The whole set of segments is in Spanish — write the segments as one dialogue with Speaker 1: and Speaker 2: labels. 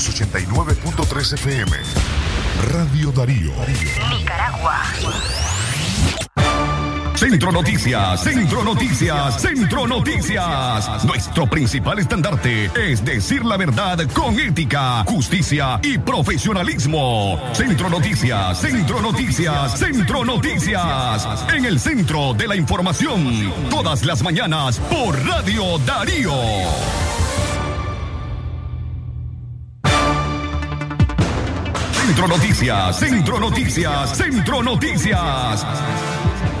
Speaker 1: los 89.3 FM. Radio Darío. Nicaragua.
Speaker 2: Centro Noticias, Centro Noticias, Centro Noticias. Nuestro principal estandarte es decir la verdad con ética, justicia y profesionalismo. Centro Noticias, Centro Noticias, Centro Noticias. En el centro de la información, todas las mañanas por Radio Darío. Centro Noticias, Centro Noticias, Centro Noticias.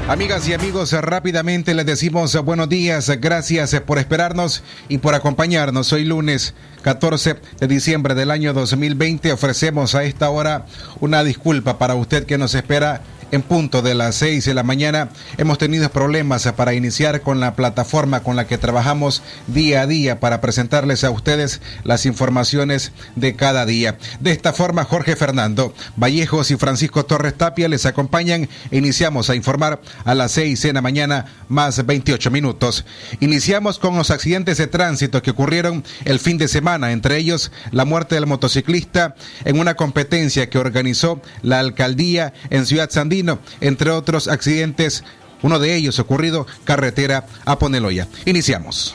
Speaker 3: Amigas y amigos, rápidamente les decimos buenos días, gracias por esperarnos y por acompañarnos. Hoy lunes 14 de diciembre del año 2020 ofrecemos a esta hora una disculpa para usted que nos espera en punto de las 6 de la mañana. Hemos tenido problemas para iniciar con la plataforma con la que trabajamos día a día para presentarles a ustedes las informaciones de cada día. De esta forma, Jorge Fernando Vallejos y Francisco Torres Tapia les acompañan. Iniciamos a informar a las 6 de la mañana más 28 minutos. Iniciamos con los accidentes de tránsito que ocurrieron el fin de semana, entre ellos la muerte del motociclista en una competencia que organizó la alcaldía en Ciudad Entre otros accidentes, uno de ellos ocurrido carretera a Poneloya. Iniciamos.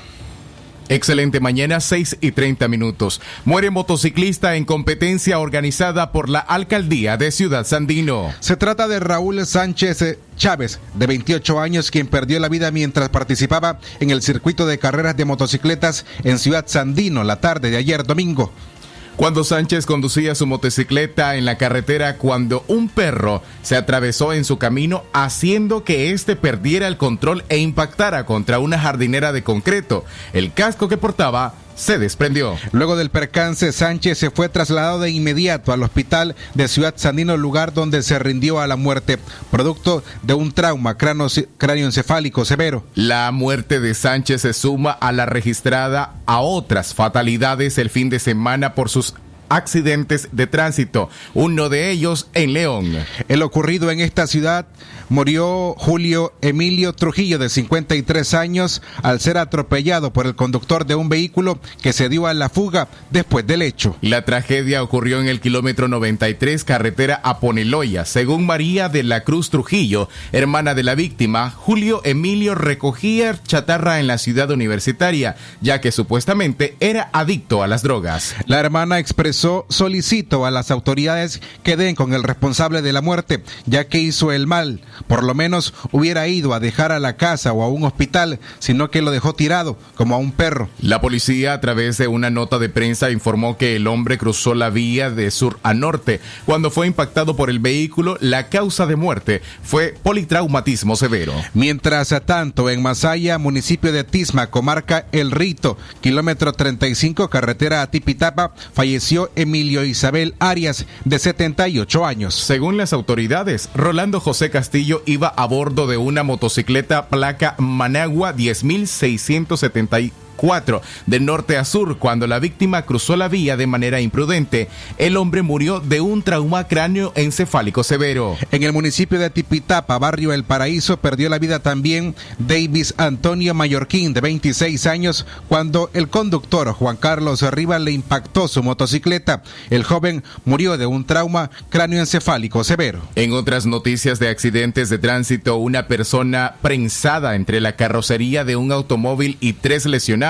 Speaker 4: Excelente mañana, 6 y 30 minutos. Muere motociclista en competencia organizada por la alcaldía de Ciudad Sandino.
Speaker 3: Se trata de Raúl Sánchez Chávez, de 28 años, quien perdió la vida mientras participaba en el circuito de carreras de motocicletas en Ciudad Sandino la tarde de ayer domingo
Speaker 4: cuando Sánchez conducía su motocicleta en la carretera cuando un perro se atravesó en su camino haciendo que éste perdiera el control e impactara contra una jardinera de concreto. El casco que portaba se desprendió.
Speaker 3: Luego del percance, Sánchez se fue trasladado de inmediato al hospital de Ciudad Sandino, lugar donde se rindió a la muerte, producto de un trauma cráneoencefálico severo.
Speaker 4: La muerte de Sánchez se suma a la registrada a otras fatalidades el fin de semana por sus accidentes de tránsito, uno de ellos en León.
Speaker 3: El ocurrido en esta ciudad murió Julio Emilio Trujillo de 53 años al ser atropellado por el conductor de un vehículo que se dio a la fuga después del hecho.
Speaker 4: La tragedia ocurrió en el kilómetro 93 carretera a Poneloya. Según María de la Cruz Trujillo, hermana de la víctima, Julio Emilio recogía chatarra en la ciudad universitaria, ya que supuestamente era adicto a las drogas.
Speaker 3: La hermana expresó solicito a las autoridades que den con el responsable de la muerte, ya que hizo el mal por lo menos hubiera ido a dejar a la casa o a un hospital, sino que lo dejó tirado como a un perro.
Speaker 4: La policía a través de una nota de prensa informó que el hombre cruzó la vía de sur a norte. Cuando fue impactado por el vehículo, la causa de muerte fue politraumatismo severo.
Speaker 3: Mientras tanto, en Masaya, municipio de Tisma, comarca El Rito, kilómetro 35, carretera a Tipitapa, falleció Emilio Isabel Arias, de 78 años.
Speaker 4: Según las autoridades, Rolando José Castillo iba a bordo de una motocicleta placa Managua 10670 4 de norte a sur cuando la víctima cruzó la vía de manera imprudente. El hombre murió de un trauma cráneo encefálico severo.
Speaker 3: En el municipio de Tipitapa, barrio El Paraíso, perdió la vida también Davis Antonio Mallorquín, de 26 años, cuando el conductor Juan Carlos Arriba le impactó su motocicleta. El joven murió de un trauma cráneoencefálico severo.
Speaker 4: En otras noticias de accidentes de tránsito, una persona prensada entre la carrocería de un automóvil y tres lesionados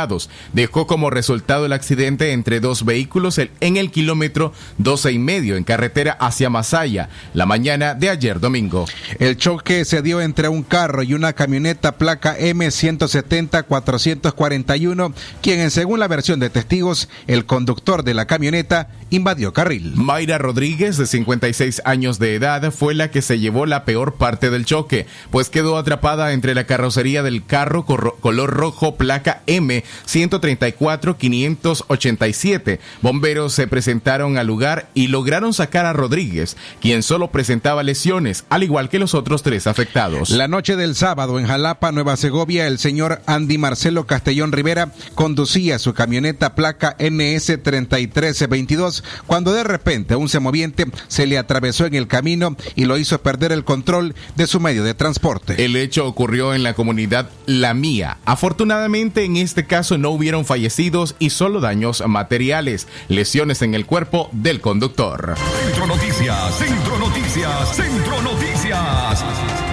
Speaker 4: Dejó como resultado el accidente entre dos vehículos en el kilómetro 12 y medio en carretera hacia Masaya, la mañana de ayer domingo.
Speaker 3: El choque se dio entre un carro y una camioneta placa M170-441, quien, según la versión de testigos, el conductor de la camioneta invadió carril.
Speaker 4: Mayra Rodríguez, de 56 años de edad, fue la que se llevó la peor parte del choque, pues quedó atrapada entre la carrocería del carro color rojo placa M 134-587. Bomberos se presentaron al lugar y lograron sacar a Rodríguez, quien solo presentaba lesiones, al igual que los otros tres afectados.
Speaker 3: La noche del sábado en Jalapa, Nueva Segovia, el señor Andy Marcelo Castellón Rivera conducía su camioneta placa NS 3322 segundos cuando de repente un semoviente se le atravesó en el camino y lo hizo perder el control de su medio de transporte.
Speaker 4: El hecho ocurrió en la comunidad La Mía. Afortunadamente en este caso no hubieron fallecidos y solo daños materiales, lesiones en el cuerpo del conductor.
Speaker 2: Centro Noticias, Centro Noticias, Centro Noticias.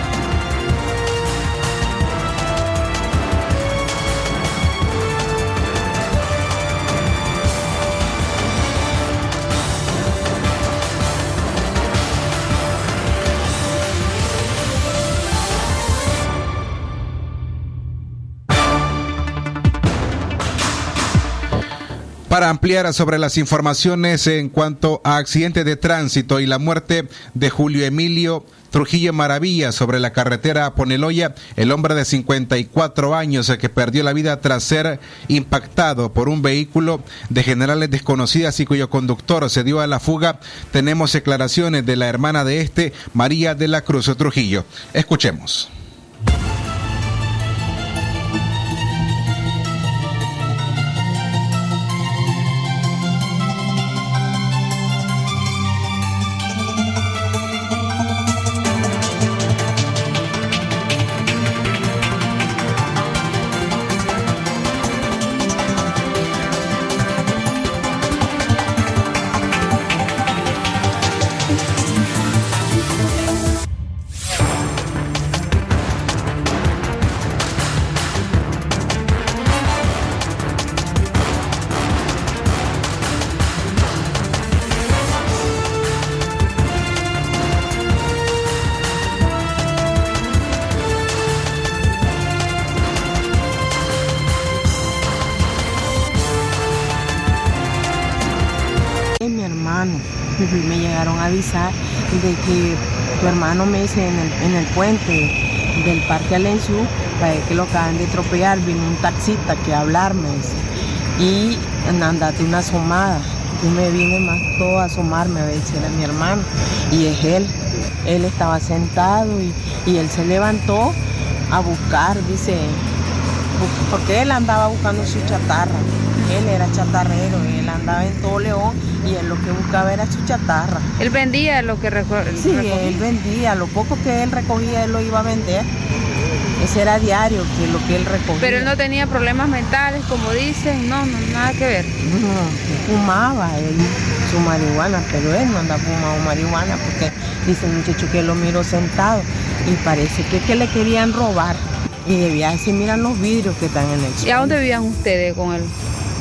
Speaker 3: Para ampliar sobre las informaciones en cuanto a accidente de tránsito y la muerte de Julio Emilio Trujillo Maravilla sobre la carretera Poneloya, el hombre de 54 años que perdió la vida tras ser impactado por un vehículo de generales desconocidas y cuyo conductor se dio a la fuga. Tenemos declaraciones de la hermana de este, María de la Cruz Trujillo. Escuchemos.
Speaker 5: Hermano me dice en el, en el puente del Parque Alensú, para que lo acaban de atropellar, vino un taxista que a hablarme y andate una asomada. Yo me vine más todo a asomarme a ver si era mi hermano y es él. Él estaba sentado y, y él se levantó a buscar, dice, porque él andaba buscando su chatarra. Él era chatarrero, él andaba en todo León y él lo que buscaba era su chatarra.
Speaker 6: ¿Él vendía lo que recogía?
Speaker 5: Sí, él vendía, lo poco que él recogía él lo iba a vender. Ese era diario, que lo que él recogía.
Speaker 6: Pero él no tenía problemas mentales, como dicen, no, no nada que ver.
Speaker 5: No, fumaba él su marihuana, pero él no anda fumando marihuana porque dice el muchacho que lo miró sentado y parece que, que le querían robar. Y debía decir, miran los vidrios que están en el suelo.
Speaker 6: ¿Y a dónde vivían ustedes con él?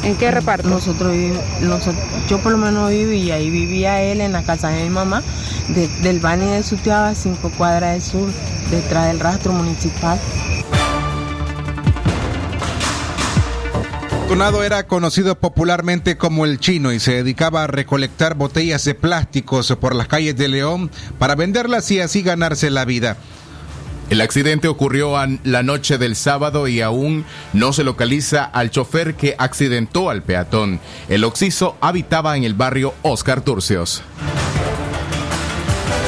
Speaker 6: ¿En qué reparto?
Speaker 5: Nosotros nosotros, yo por lo menos vivía y vivía él en la casa de mi mamá, del Bani de Sutiaba, cinco cuadras del sur, detrás del rastro municipal.
Speaker 3: Tunado era conocido popularmente como el chino y se dedicaba a recolectar botellas de plásticos por las calles de León para venderlas y así ganarse la vida.
Speaker 4: El accidente ocurrió la noche del sábado y aún no se localiza al chofer que accidentó al peatón. El occiso habitaba en el barrio Oscar Turcios.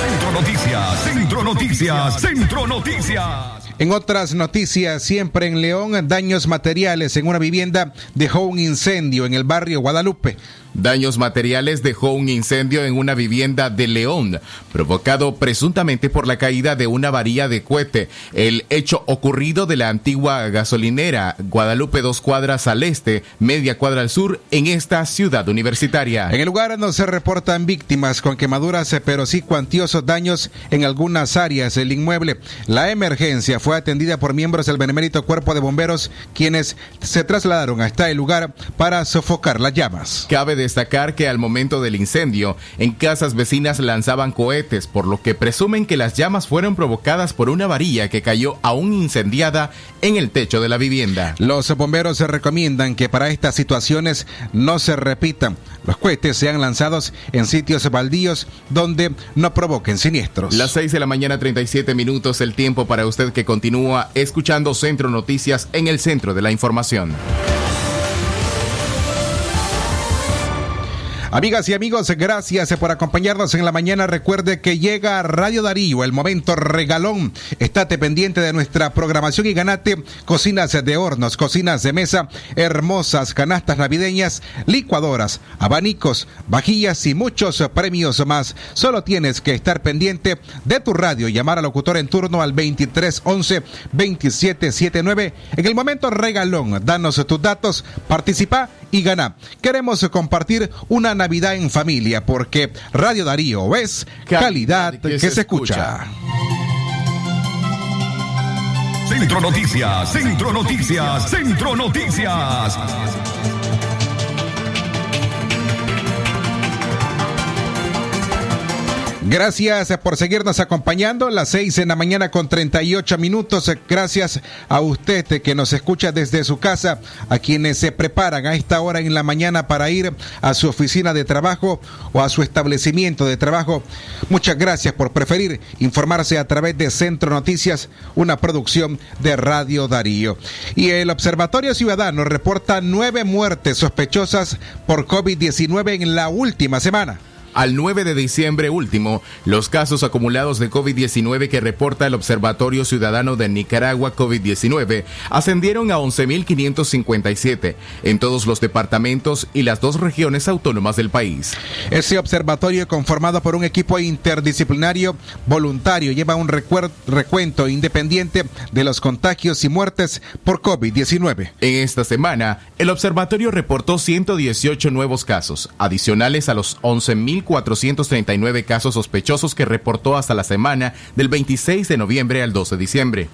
Speaker 2: Centro Noticias, Centro Noticias, Centro Noticias.
Speaker 3: En otras noticias, siempre en León, daños materiales en una vivienda dejó un incendio en el barrio Guadalupe.
Speaker 4: Daños materiales dejó un incendio en una vivienda de León, provocado presuntamente por la caída de una varilla de cohete. El hecho ocurrido de la antigua gasolinera Guadalupe dos cuadras al este, media cuadra al sur, en esta ciudad universitaria.
Speaker 3: En el lugar no se reportan víctimas con quemaduras, pero sí cuantiosos daños en algunas áreas del inmueble. La emergencia fue atendida por miembros del Benemérito Cuerpo de Bomberos, quienes se trasladaron hasta el lugar para sofocar las llamas.
Speaker 4: Cabe destacar que al momento del incendio, en casas vecinas lanzaban cohetes, por lo que presumen que las llamas fueron provocadas por una varilla que cayó aún incendiada en el techo de la vivienda.
Speaker 3: Los bomberos se recomiendan que para estas situaciones no se repitan. Los cohetes sean lanzados en sitios baldíos donde no provoquen siniestros.
Speaker 4: Las 6 de la mañana 37 minutos el tiempo para usted que continúa escuchando Centro Noticias en el centro de la información.
Speaker 3: Amigas y amigos, gracias por acompañarnos en la mañana. Recuerde que llega Radio Darío, el momento regalón. Estate pendiente de nuestra programación y ganate cocinas de hornos, cocinas de mesa, hermosas canastas navideñas, licuadoras, abanicos, vajillas y muchos premios más. Solo tienes que estar pendiente de tu radio y llamar al locutor en turno al 2311 2779. En el momento regalón, danos tus datos, participa y gana. Queremos compartir una Navidad en familia porque Radio Darío es calidad, que, se, escucha.
Speaker 2: Centro Noticias, Centro Noticias, Centro Noticias.
Speaker 3: Gracias por seguirnos acompañando. Las seis en la mañana con 38 minutos. Gracias a usted que nos escucha desde su casa, a quienes se preparan a esta hora en la mañana para ir a su oficina de trabajo o a su establecimiento de trabajo. Muchas gracias por preferir informarse a través de Centro Noticias, una producción de Radio Darío. Y el Observatorio Ciudadano reporta nueve muertes sospechosas por COVID-19 en la última semana
Speaker 4: al 9 de diciembre último, los casos acumulados de COVID-19 que reporta el Observatorio Ciudadano de Nicaragua COVID-19 ascendieron a 11.557 en todos los departamentos y las dos regiones autónomas del país.
Speaker 3: Ese observatorio conformado por un equipo interdisciplinario voluntario lleva un recuento independiente de los contagios y muertes por COVID-19.
Speaker 4: En esta semana, el observatorio reportó 118 nuevos casos, adicionales a los 11.000 439 casos sospechosos que reportó hasta la semana del 26 de noviembre al 12 de diciembre.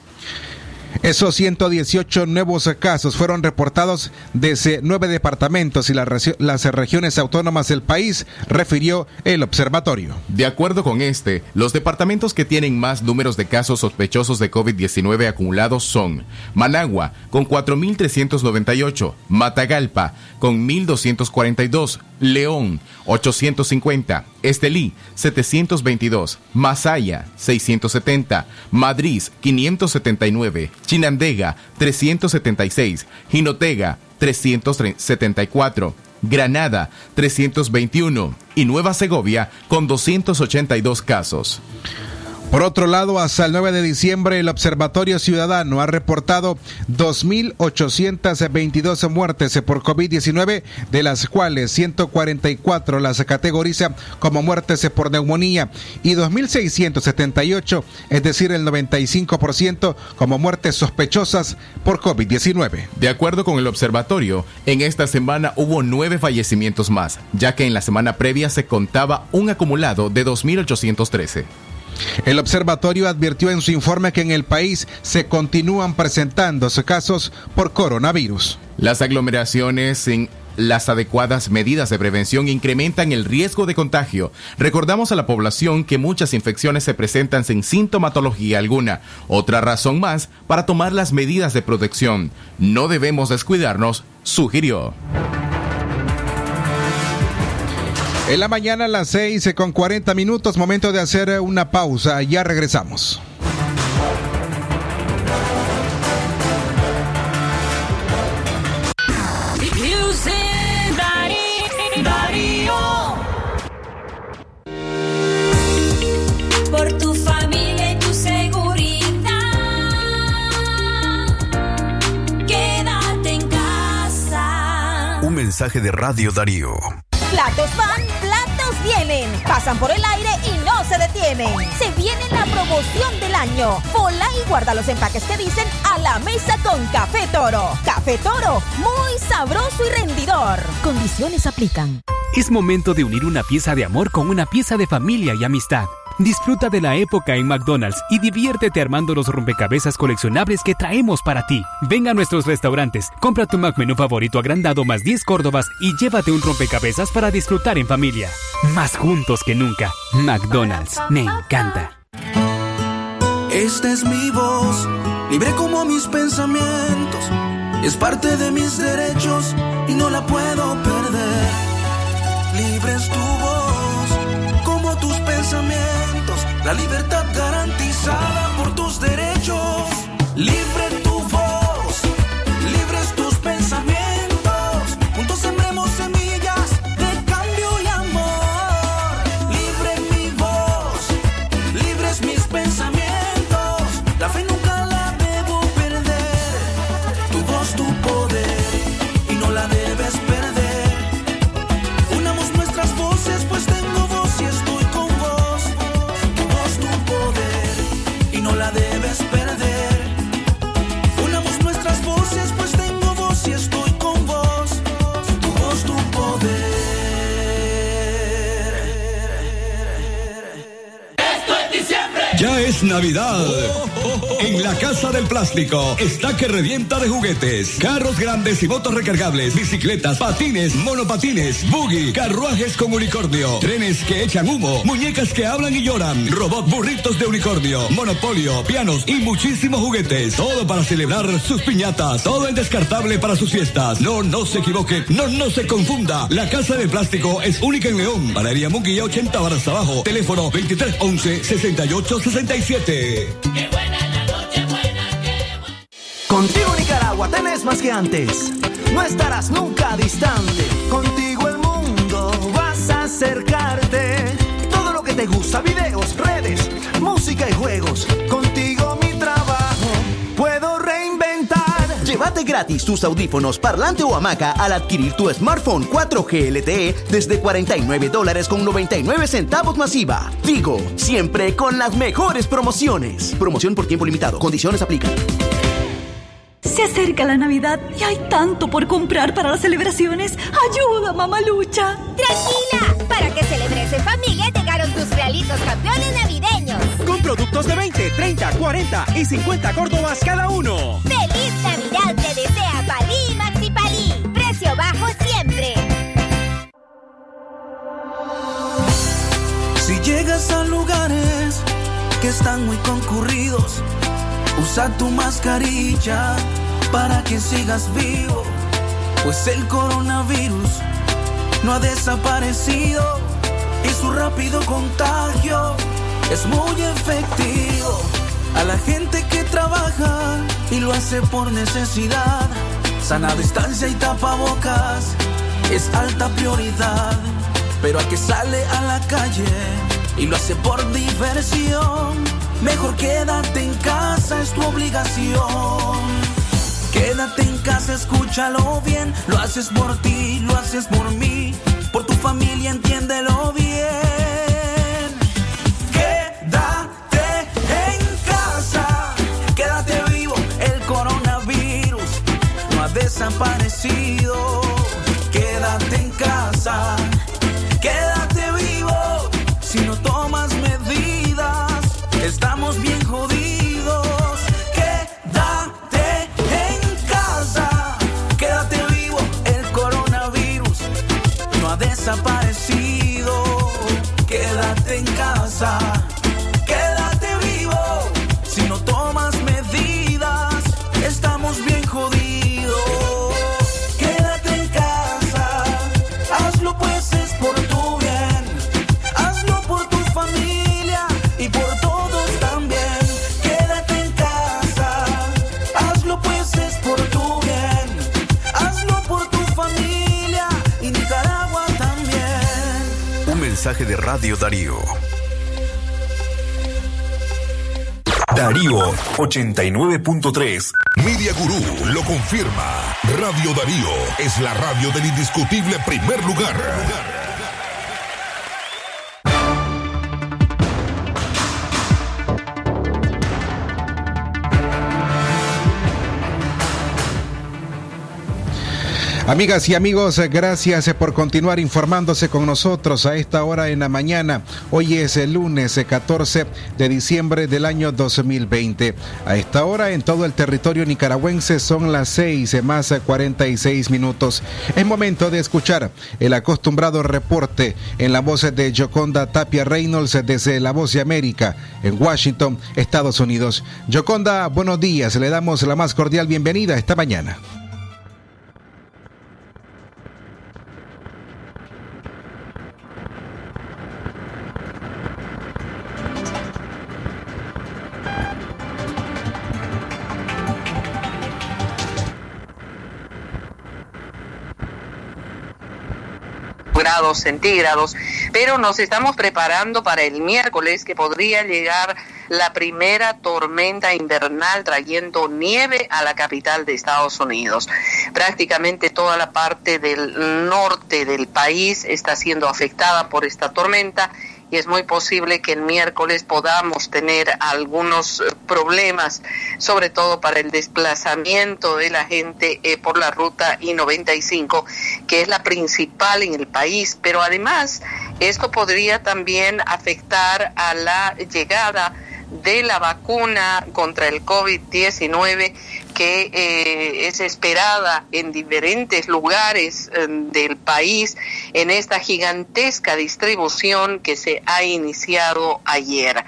Speaker 3: Esos 118 nuevos casos fueron reportados desde nueve departamentos y las, regiones autónomas del país, refirió el observatorio.
Speaker 4: De acuerdo con este, los departamentos que tienen más números de casos sospechosos de COVID-19 acumulados son Managua, con 4.398, Matagalpa, con 1.242, León, 850, Estelí, 722, Masaya, 670, Madrid, 579, Chinandega, 376, Jinotega, 374, Granada 321 y Nueva Segovia con 282 casos.
Speaker 3: Por otro lado, hasta el 9 de diciembre, el Observatorio Ciudadano ha reportado 2.822 muertes por COVID-19, de las cuales 144 las categoriza como muertes por neumonía y 2.678, es decir, el 95% como muertes sospechosas por COVID-19.
Speaker 4: De acuerdo con el observatorio, en esta semana hubo nueve fallecimientos más, ya que en la semana previa se contaba un acumulado de 2.813.
Speaker 3: El observatorio advirtió en su informe que en el país se continúan presentando casos por coronavirus.
Speaker 4: Las aglomeraciones sin las adecuadas medidas de prevención incrementan el riesgo de contagio. Recordamos a la población que muchas infecciones se presentan sin sintomatología alguna. Otra razón más para tomar las medidas de protección. No debemos descuidarnos, sugirió.
Speaker 3: En la mañana a las 6 con 40 minutos, momento de hacer una pausa. Ya regresamos.
Speaker 7: Por tu familia y tu seguridad. Quédate en casa.
Speaker 2: Un mensaje de Radio Darío.
Speaker 8: Platos van, Pasan por el aire y no se detienen. Se viene la promoción del año. Pola y guarda los empaques que dicen a la mesa con Café Toro. Café Toro, muy sabroso y rendidor. Condiciones aplican.
Speaker 9: Es momento de unir una pieza de amor con una pieza de familia y amistad. Disfruta de la época en McDonald's y diviértete armando los rompecabezas coleccionables que traemos para ti. Ven a nuestros restaurantes, compra tu McMenú favorito agrandado más 10 córdobas y llévate un rompecabezas para disfrutar en familia. Más juntos que nunca. McDonald's, me encanta.
Speaker 10: Esta es mi voz, libre como mis pensamientos. Es parte de mis derechos y no la puedo perder. Libre es tu la libertad garantizada por tus derechos.
Speaker 11: Navidad. En la Casa del Plástico está que revienta de juguetes. Carros grandes y motos recargables, bicicletas, patines, monopatines, buggy, carruajes con unicornio, trenes que echan humo, muñecas que hablan y lloran, robot burritos de unicornio, monopolio, pianos y muchísimos juguetes. Todo para celebrar sus piñatas. Todo en descartable para sus fiestas. No, no se equivoque. No, no se confunda. La Casa del Plástico es única en León. Valeria Munguía 80 barras abajo. Teléfono 2311 68 67.
Speaker 12: Contigo Nicaragua tenés más que antes. No estarás nunca distante. Contigo el mundo vas a acercarte. Todo lo que te gusta, videos, redes, música y juegos. Contigo mi trabajo puedo reinventar.
Speaker 13: Llévate gratis tus audífonos, parlante o hamaca al adquirir tu smartphone 4G LTE desde 49 dólares con 99 centavos masiva. Digo, siempre con las mejores promociones. Promoción por tiempo limitado. Condiciones aplican.
Speaker 14: Se acerca la Navidad y hay tanto por comprar para las celebraciones. ¡Ayuda, mamalucha!
Speaker 8: Tranquila, para que celebres en familia llegaron tus realitos campeones navideños.
Speaker 15: Con productos de 20, 30, 40 y 50 córdobas cada uno.
Speaker 8: ¡Feliz Navidad te desea Palí Maxi Palí! Precio bajo siempre.
Speaker 10: Si llegas a lugares que están muy concurridos, usa tu mascarilla para que sigas vivo, pues el coronavirus no ha desaparecido y su rápido contagio es muy efectivo. A la gente que trabaja y lo hace por necesidad, sana distancia y tapabocas es alta prioridad. Pero al que sale a la calle y lo hace por diversión, mejor quédate en casa, es tu obligación. Quédate en casa, escúchalo bien, lo haces por ti, lo haces por mí, por tu familia, entiéndelo bien. Quédate en casa, quédate vivo, el coronavirus no ha desaparecido.
Speaker 1: De Radio Darío. Darío 89.3. Media Gurú lo confirma. Radio Darío es la radio del indiscutible primer lugar.
Speaker 3: Amigas y amigos, gracias por continuar informándose con nosotros a esta hora en la mañana. Hoy es el lunes 14 de diciembre del año 2020. A esta hora en todo el territorio nicaragüense son las 6 más 46 minutos. Es momento de escuchar el acostumbrado reporte en la voz de Joconda Tapia Reynolds desde La Voz de América en Washington, Estados Unidos. Joconda, buenos días. Le damos la más cordial bienvenida esta mañana.
Speaker 16: Grados centígrados, pero nos estamos preparando para el miércoles que podría llegar la primera tormenta invernal trayendo nieve a la capital de Estados Unidos. Prácticamente toda la parte del norte del país está siendo afectada por esta tormenta y es muy posible que el miércoles podamos tener algunos eh, problemas, sobre todo para el desplazamiento de la gente eh, por la ruta I-95, que es la principal en el país, pero además esto podría también afectar a la llegada de la vacuna contra el COVID-19 que eh, es esperada en diferentes lugares eh, del país en esta gigantesca distribución que se ha iniciado ayer.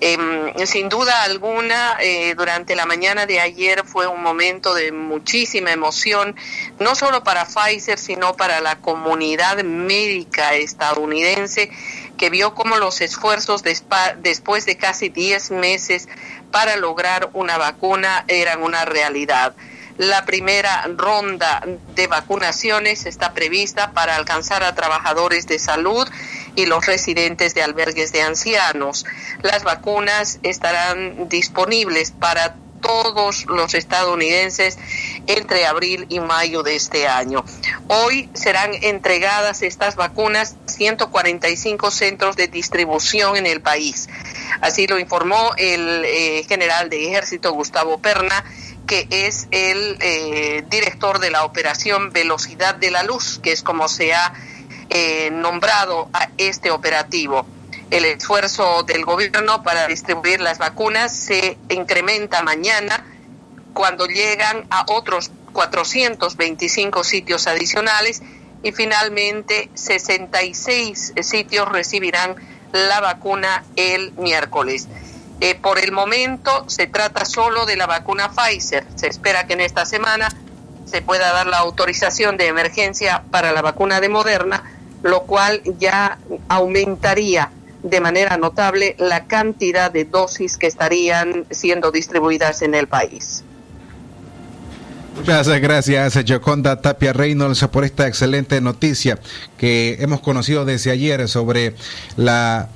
Speaker 16: Em, sin duda alguna, eh, durante la mañana de ayer fue un momento de muchísima emoción, no solo para Pfizer, sino para la comunidad médica estadounidense, que vio cómo los esfuerzos después de casi 10 meses para lograr una vacuna eran una realidad. La primera ronda de vacunaciones está prevista para alcanzar a trabajadores de salud y los residentes de albergues de ancianos. Las vacunas estarán disponibles para todos los estadounidenses entre abril y mayo de este año. Hoy serán entregadas estas vacunas a 145 centros de distribución en el país. Así lo informó el eh, general de ejército Gustavo Perna que es el eh, director de la operación Velocidad de la Luz, que es como se ha eh, nombrado a este operativo. El esfuerzo del gobierno para distribuir las vacunas se incrementa mañana cuando llegan a otros 425 sitios adicionales y finalmente 66 sitios recibirán la vacuna el miércoles. Eh, por el momento se trata solo de la vacuna Pfizer. Se espera que en esta semana se pueda dar la autorización de emergencia para la vacuna de Moderna, lo cual ya aumentaría de manera notable la cantidad de dosis que estarían siendo distribuidas en el país.
Speaker 3: Muchas gracias, Joconda Tapia Reynolds, por esta excelente noticia que hemos conocido desde ayer sobre la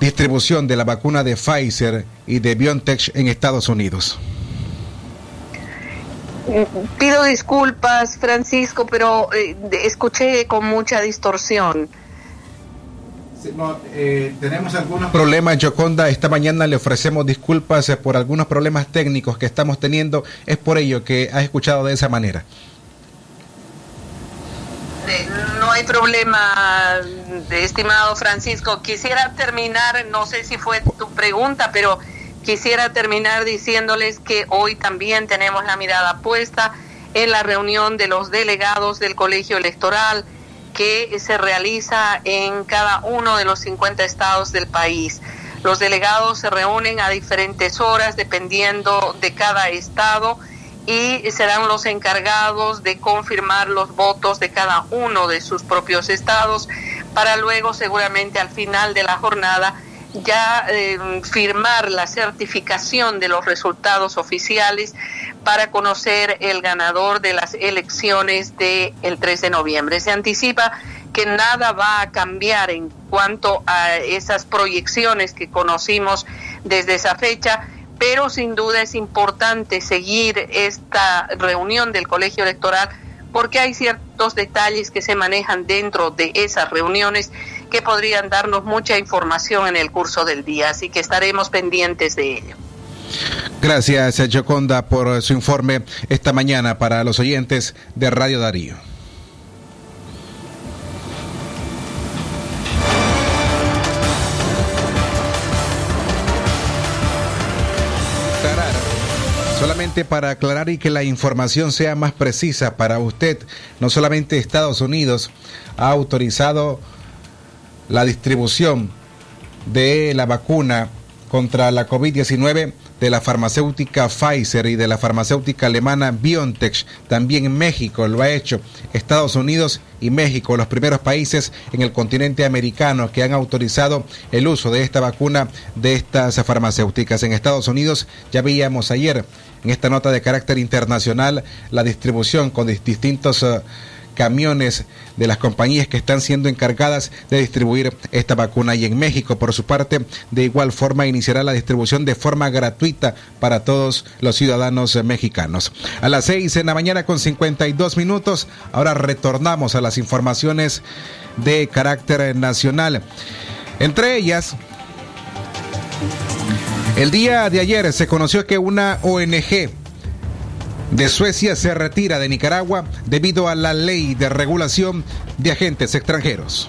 Speaker 3: distribución de la vacuna de Pfizer y de BioNTech en Estados Unidos.
Speaker 16: Pido disculpas, Francisco, pero eh, escuché con mucha distorsión.
Speaker 3: Eh, tenemos algunos problemas, Joconda. Esta mañana le ofrecemos disculpas eh, por algunos problemas técnicos que estamos teniendo. Es por ello que ha escuchado de esa manera.
Speaker 16: No hay problema, estimado Francisco. Quisiera terminar, no sé si fue tu pregunta, pero quisiera terminar diciéndoles que hoy también tenemos la mirada puesta en la reunión de los delegados del colegio electoral que se realiza en cada uno de los 50 estados del país. Los delegados se reúnen a diferentes horas dependiendo de cada estado y serán los encargados de confirmar los votos de cada uno de sus propios estados para luego seguramente al final de la jornada ya eh, firmar la certificación de los resultados oficiales para conocer el ganador de las elecciones del el 3 de noviembre. Se anticipa que nada va a cambiar en cuanto a esas proyecciones que conocimos desde esa fecha, pero sin duda es importante seguir esta reunión del colegio electoral porque hay ciertos detalles que se manejan dentro de esas reuniones que podrían darnos mucha información en el curso del día, así que estaremos pendientes de ello.
Speaker 3: Gracias, Joconda, por su informe esta mañana para los oyentes de Radio Darío. Solamente para aclarar y que la información sea más precisa para usted, no solamente Estados Unidos ha autorizado la distribución de la vacuna contra la COVID-19 de la farmacéutica Pfizer y de la farmacéutica alemana BioNTech. También en México lo ha hecho. Estados Unidos y México, los primeros países en el continente americano que han autorizado el uso de esta vacuna de estas farmacéuticas. En Estados Unidos ya veíamos ayer en esta nota de carácter internacional la distribución con distintos uh, camiones de las compañías que están siendo encargadas de distribuir esta vacuna. Y en México, por su parte, de igual forma iniciará la distribución de forma gratuita para todos los ciudadanos mexicanos. A las seis en la mañana con 52 minutos, ahora retornamos a las informaciones de carácter nacional. Entre ellas, el día de ayer se conoció que una ONG de Suecia se retira de Nicaragua debido a la ley de regulación de agentes extranjeros.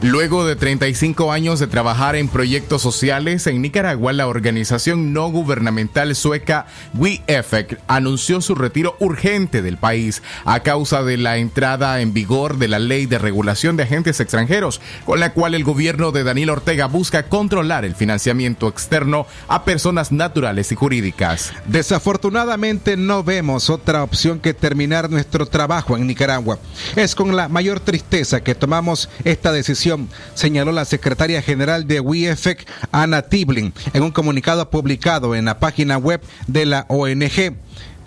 Speaker 4: Luego de 35 años de trabajar en proyectos sociales en Nicaragua, la organización no gubernamental sueca WeEffect anunció su retiro urgente del país a causa de la entrada en vigor de la ley de regulación de agentes extranjeros, con la cual el gobierno de Daniel Ortega busca controlar el financiamiento externo a personas naturales y jurídicas.
Speaker 3: Desafortunadamente no vemos otra opción que terminar nuestro trabajo en Nicaragua. Es con la mayor tristeza que tomamos esta decisión señaló la secretaria general de WeEffect, Ana Tiblin, en un comunicado publicado en la página web de la ONG.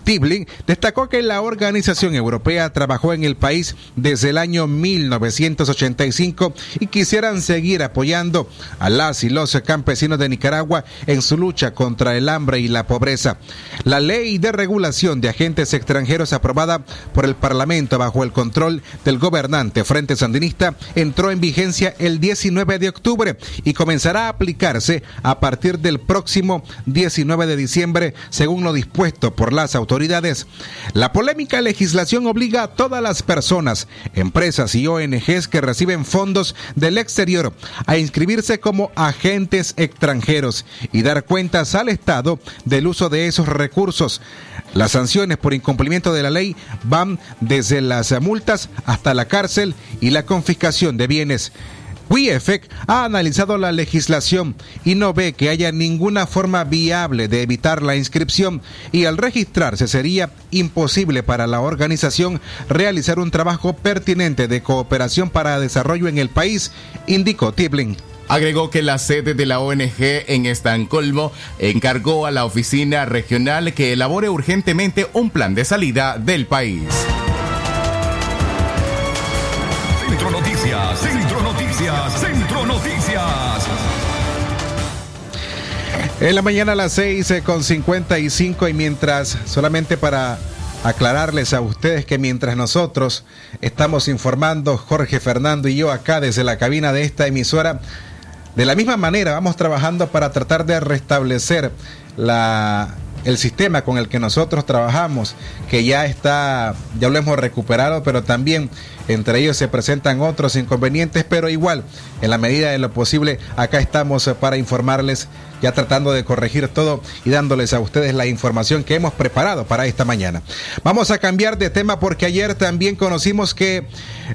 Speaker 3: Tibling destacó que la organización europea trabajó en el país desde el año 1985 y quisieran seguir apoyando a las y los campesinos de Nicaragua en su lucha contra el hambre y la pobreza. La ley de regulación de agentes extranjeros aprobada por el Parlamento bajo el control del gobernante Frente Sandinista entró en vigencia el 19 de octubre y comenzará a aplicarse a partir del próximo 19 de diciembre según lo dispuesto por las autoridades autoridades. La polémica legislación obliga a todas las personas, empresas y ONGs que reciben fondos del exterior a inscribirse como agentes extranjeros y dar cuentas al Estado del uso de esos recursos. Las sanciones por incumplimiento de la ley van desde las multas hasta la cárcel y la confiscación de bienes. WIEFEC ha analizado la legislación y no ve que haya ninguna forma viable de evitar la inscripción y al registrarse sería imposible para la organización realizar un trabajo pertinente de cooperación para desarrollo en el país, indicó Tibling.
Speaker 4: Agregó que la sede de la ONG en Estancolmo encargó a la oficina regional que elabore urgentemente un plan de salida del país.
Speaker 2: Centro Noticias, Centro Noticias, Centro Noticias.
Speaker 3: En la mañana a las 6 eh, con 55 y mientras, solamente para aclararles a ustedes que mientras nosotros estamos informando, Jorge Fernando y yo acá desde la cabina de esta emisora, de la misma manera vamos trabajando para tratar de restablecer la el sistema con el que nosotros trabajamos, que ya está, ya lo hemos recuperado, pero también entre ellos se presentan otros inconvenientes, pero igual, en la medida de lo posible, acá estamos para informarles, ya tratando de corregir todo y dándoles a ustedes la información que hemos preparado para esta mañana. Vamos a cambiar de tema porque ayer también conocimos que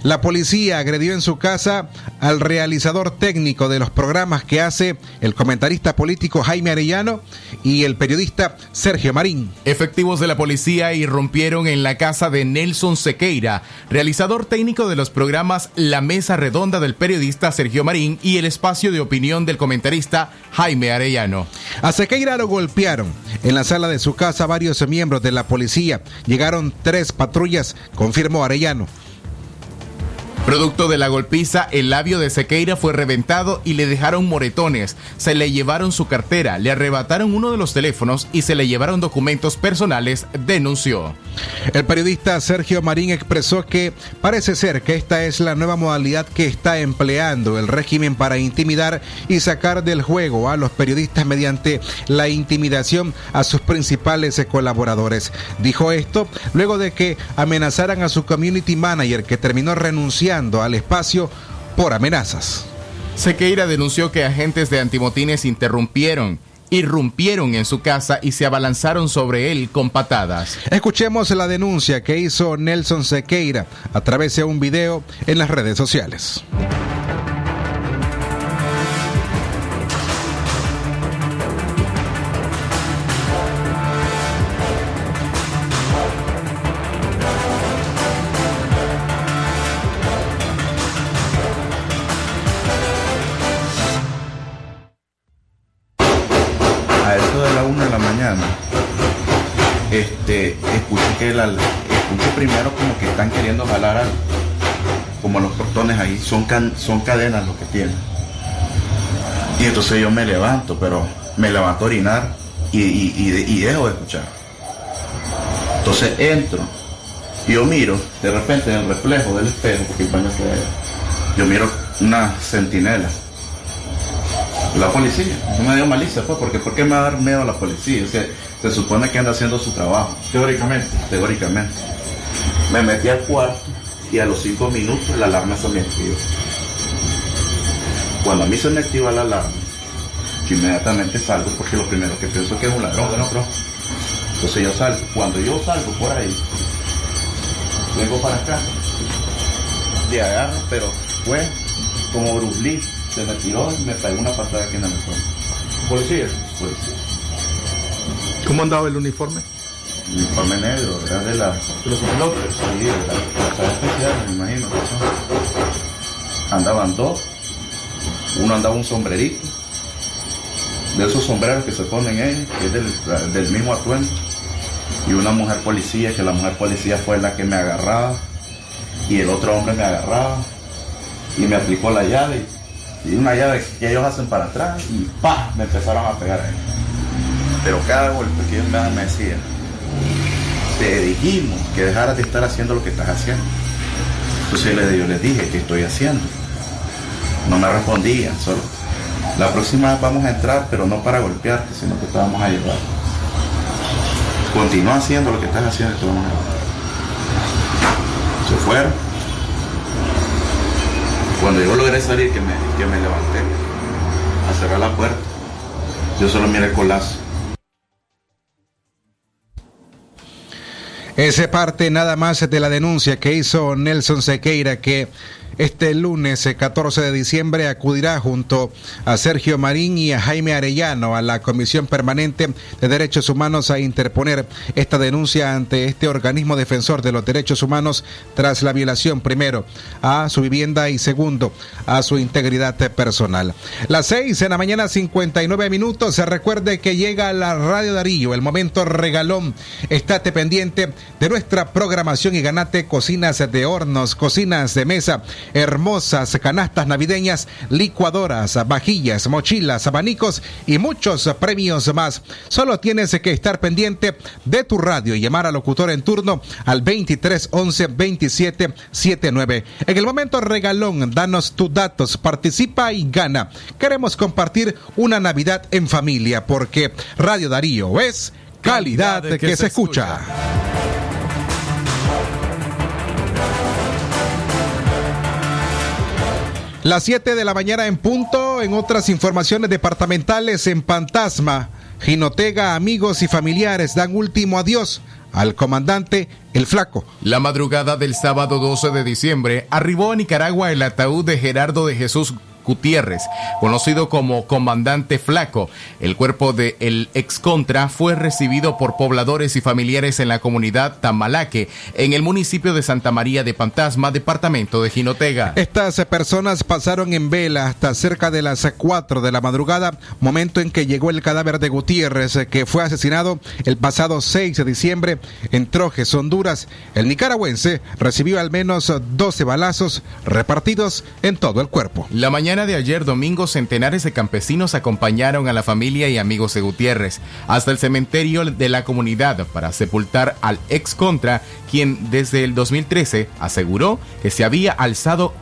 Speaker 3: la policía agredió en su casa al realizador técnico de los programas que hace el comentarista político Jaime Arellano y el periodista Sergio Marín.
Speaker 4: Efectivos de la policía irrumpieron en la casa de Nelson Sequeira, realizador técnico de los programas La Mesa Redonda del periodista Sergio Marín y el espacio de opinión del comentarista Jaime Arellano.
Speaker 3: A Sequeira lo golpearon. En la sala de su casa varios miembros de la policía. Llegaron tres patrullas, confirmó Arellano.
Speaker 4: Producto de la golpiza, el labio de Sequeira fue reventado y le dejaron moretones. Se le llevaron su cartera, le arrebataron uno de los teléfonos y se le llevaron documentos personales, denunció.
Speaker 3: El periodista Sergio Marín expresó que parece ser que esta es la nueva modalidad que está empleando el régimen para intimidar y sacar del juego a los periodistas mediante la intimidación a sus principales colaboradores. Dijo esto luego de que amenazaran a su community manager que terminó renunciando al espacio por amenazas.
Speaker 4: Sequeira denunció que agentes de antimotines interrumpieron, irrumpieron en su casa y se abalanzaron sobre él con patadas.
Speaker 3: Escuchemos la denuncia que hizo Nelson Sequeira a través de un video en las redes sociales.
Speaker 17: Ahí, son, can- son cadenas lo que tienen. Y entonces yo me levanto, pero me levanto a orinar y, y- y de- y dejo de escuchar. Entonces entro y yo miro, de repente en el reflejo del espejo, porque el baño ahí, yo miro una centinela la policía. No me dio malicia, pues, porque ¿por qué me va a dar miedo a la policía? O sea, se supone que anda haciendo su trabajo. Teóricamente. Teóricamente. Me metí al cuarto y a los cinco minutos la alarma se me activó. Cuando a mí se me activa la alarma, yo inmediatamente salgo porque lo primero que pienso es que es un ladrón, ¿no, bro? Entonces yo salgo. Cuando yo salgo por ahí, vengo para acá, de agarro, pero fue como Bruce Lee, se me tiró y me pegó una patada aquí en el estómago.
Speaker 3: ¿Policía?
Speaker 17: Policía.
Speaker 3: ¿Cómo andaba el uniforme?
Speaker 17: Uniforme negro, era de la...
Speaker 3: ¿De los pilotos?
Speaker 17: Sí, de la Fuerza Especial, me imagino que son. Andaban dos, uno andaba un sombrerito, de esos sombreros que se ponen ellos, que es del, del mismo atuendo, y una mujer policía, que la mujer policía fue la que me agarraba, y el otro hombre me agarraba, y me aplicó la llave, y una llave que ellos hacen para atrás, y ¡pa! me empezaron a pegar ahí. Pero cada golpe que ellos me me decían, te dijimos que dejaras de estar haciendo lo que estás haciendo. Entonces yo les, dije, ¿qué estoy haciendo? No me respondían, solo. La próxima vez vamos a entrar, pero no para golpearte, sino que te vamos a llevar. Continúa haciendo lo que estás haciendo y te vamos a llevar. Se fueron. Cuando yo logré salir, que me, que me levanté a cerrar la puerta, yo solo miré el colazo.
Speaker 3: Ese parte nada más de la denuncia que hizo Nelson Sequeira que este lunes eh, 14 de diciembre acudirá junto a Sergio Marín y a Jaime Arellano a la Comisión Permanente de Derechos Humanos a interponer esta denuncia ante este organismo defensor de los derechos humanos tras la violación primero a su vivienda y segundo a su integridad personal. Las seis en la mañana 59 minutos. Se recuerde que llega la Radio Darío, el momento regalón. Estate pendiente de nuestra programación y ganate cocinas de hornos, cocinas de mesa hermosas canastas navideñas, licuadoras, vajillas, mochilas, abanicos y muchos premios más. Solo tienes que estar pendiente de tu radio y llamar al locutor en turno al 23 11 27 79. En el momento regalón, danos tus datos, participa y gana. Queremos compartir una Navidad en familia porque Radio Darío es calidad, que, se escucha. Las 7 de la mañana en punto, en otras informaciones departamentales en Fantasma, Ginotega, amigos y familiares dan último adiós al comandante El Flaco.
Speaker 4: La madrugada del sábado 12 de diciembre arribó a Nicaragua el ataúd de Gerardo de Jesús Gutiérrez, conocido como Comandante Flaco. El cuerpo de el ex contra fue recibido por pobladores y familiares en la comunidad Tamalaque, en el municipio de Santa María de Pantasma, departamento de Jinotega.
Speaker 3: Estas personas pasaron en vela hasta cerca de las 4 de la madrugada, momento en que llegó el cadáver de Gutiérrez, que fue asesinado el pasado 6 de diciembre en Trojes, Honduras. El nicaragüense recibió al menos 12 balazos repartidos en todo el cuerpo.
Speaker 4: La mañana de ayer domingo, centenares de campesinos acompañaron a la familia y amigos de Gutiérrez hasta el cementerio de la comunidad para sepultar al ex contra, quien desde el 2013 aseguró que se había alzado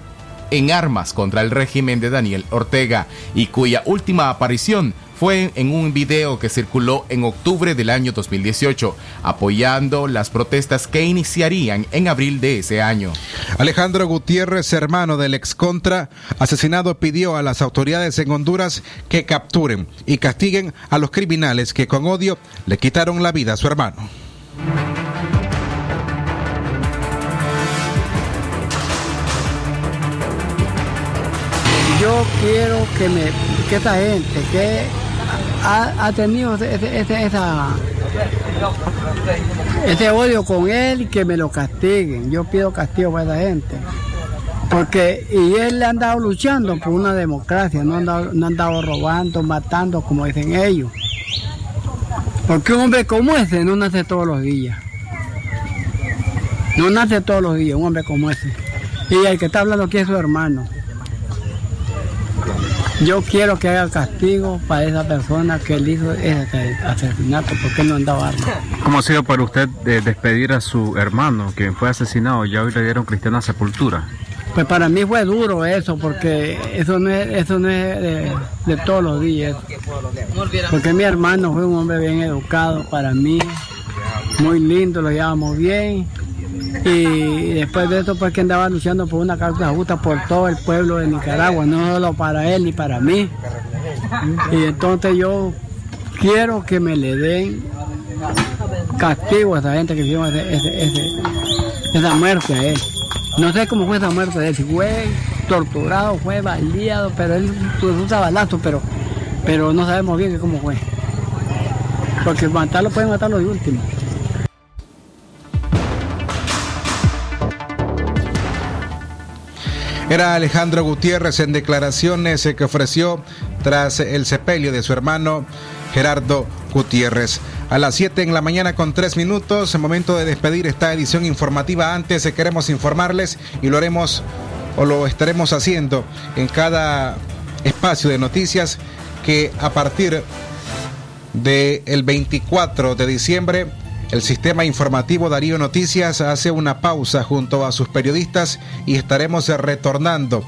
Speaker 4: en armas contra el régimen de Daniel Ortega y cuya última aparición fue en un video que circuló en octubre del año 2018, apoyando las protestas que iniciarían en abril de ese año.
Speaker 3: Alejandro Gutiérrez, hermano del ex contra asesinado, pidió a las autoridades en Honduras que capturen y castiguen a los criminales que con odio le quitaron la vida a su hermano.
Speaker 18: Yo quiero que me que esta gente que ha, tenido este, este, esa, este odio con él, que me lo castiguen. Yo pido castigo para esa gente. Porque, y él le ha andado luchando por una democracia, no ha andado, no ha andado robando, matando, como dicen ellos. Porque un hombre como ese no nace todos los días. No nace todos los días, un hombre como ese. Y el que está hablando aquí es su hermano. Yo quiero que haya castigo para esa persona que él hizo ese asesinato, porque no andaba armado.
Speaker 19: ¿Cómo ha sido para usted de despedir a su hermano, quien fue asesinado? Ya hoy le dieron cristiana sepultura.
Speaker 18: Pues para mí fue duro eso, porque eso no es, eso no es de, de todos los días. Porque mi hermano fue un hombre bien educado para mí, muy lindo, lo llevamos bien. Y después de eso, pues que andaba luchando por una causa justa por todo el pueblo de Nicaragua, no solo para él ni para mí. Y entonces yo quiero que me le den castigo a esa gente que hicieron ese- esa muerte a él. No sé cómo fue esa muerte de él, si fue torturado, fue baleado, pero él pues, usa balazo, pero, pero no sabemos bien cómo fue. Porque matarlo pueden matarlo de último.
Speaker 3: Era Alejandro Gutiérrez en declaraciones eh, que ofreció tras el sepelio de su hermano Gerardo Gutiérrez. A las 7 en la mañana con 3 minutos, momento de despedir esta edición informativa. Antes eh, queremos informarles y lo haremos o lo estaremos haciendo en cada espacio de noticias que a partir del 24 de diciembre el sistema informativo Darío Noticias hace una pausa junto a sus periodistas y estaremos retornando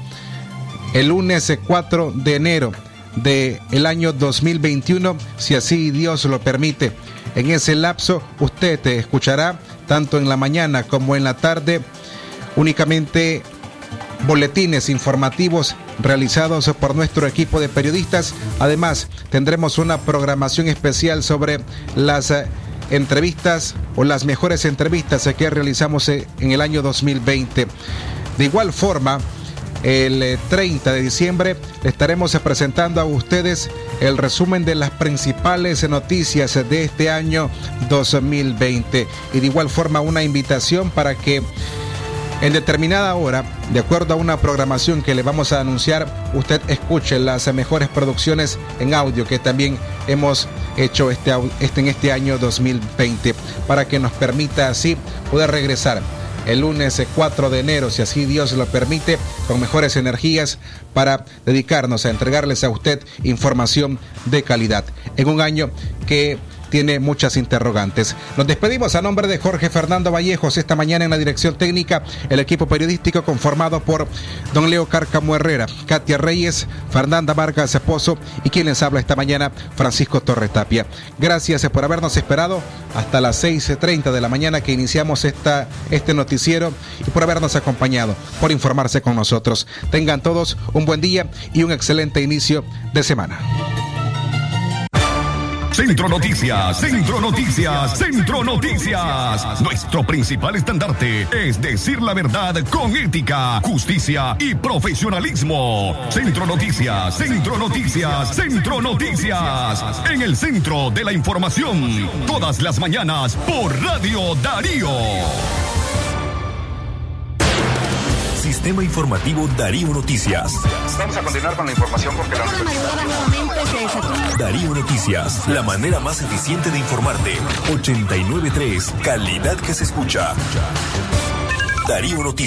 Speaker 3: el lunes eh, 4 de enero del el año 2021, si así Dios lo permite. En ese lapso usted eh, escuchará tanto en la mañana como en la tarde únicamente boletines informativos realizados por nuestro equipo de periodistas. Además, tendremos una programación especial sobre las eh, entrevistas o las mejores entrevistas eh, que realizamos eh, en el año 2020. De igual forma, el eh, 30 de diciembre estaremos eh, presentando a ustedes el resumen de las principales eh, noticias eh, de este año 2020 y de igual forma una invitación para que en determinada hora, de acuerdo a una programación que le vamos a anunciar, usted escuche las mejores producciones en audio que también hemos hecho este, este- en este año 2020 para que nos permita así poder regresar el lunes eh, 4 de enero, si así Dios lo permite, con mejores energías para dedicarnos a entregarles a usted información de calidad. En un año que tiene muchas interrogantes. Nos despedimos a nombre de Jorge Fernando Vallejos esta mañana en la dirección técnica, el equipo periodístico conformado por don Leo Cárcamo Herrera, Katia Reyes, Fernanda Vargas Pozo y quien les habla esta mañana, Francisco Torre Tapia. Gracias por habernos esperado hasta las 6.30 de la mañana que iniciamos esta, este noticiero y por habernos acompañado, por informarse con nosotros. Tengan todos un buen día y un excelente inicio de semana.
Speaker 2: Centro Noticias, Centro Noticias, Centro Noticias. Nuestro principal estandarte es decir la verdad con ética, justicia y profesionalismo. Centro Noticias, Centro Noticias, Centro Noticias. En el centro de la información, todas las mañanas por Radio Darío.
Speaker 20: Sistema Informativo Darío Noticias.
Speaker 1: Vamos a continuar con la información porque la
Speaker 20: Darío Noticias, la manera más eficiente de informarte. 893, calidad que se escucha. Darío Noticias.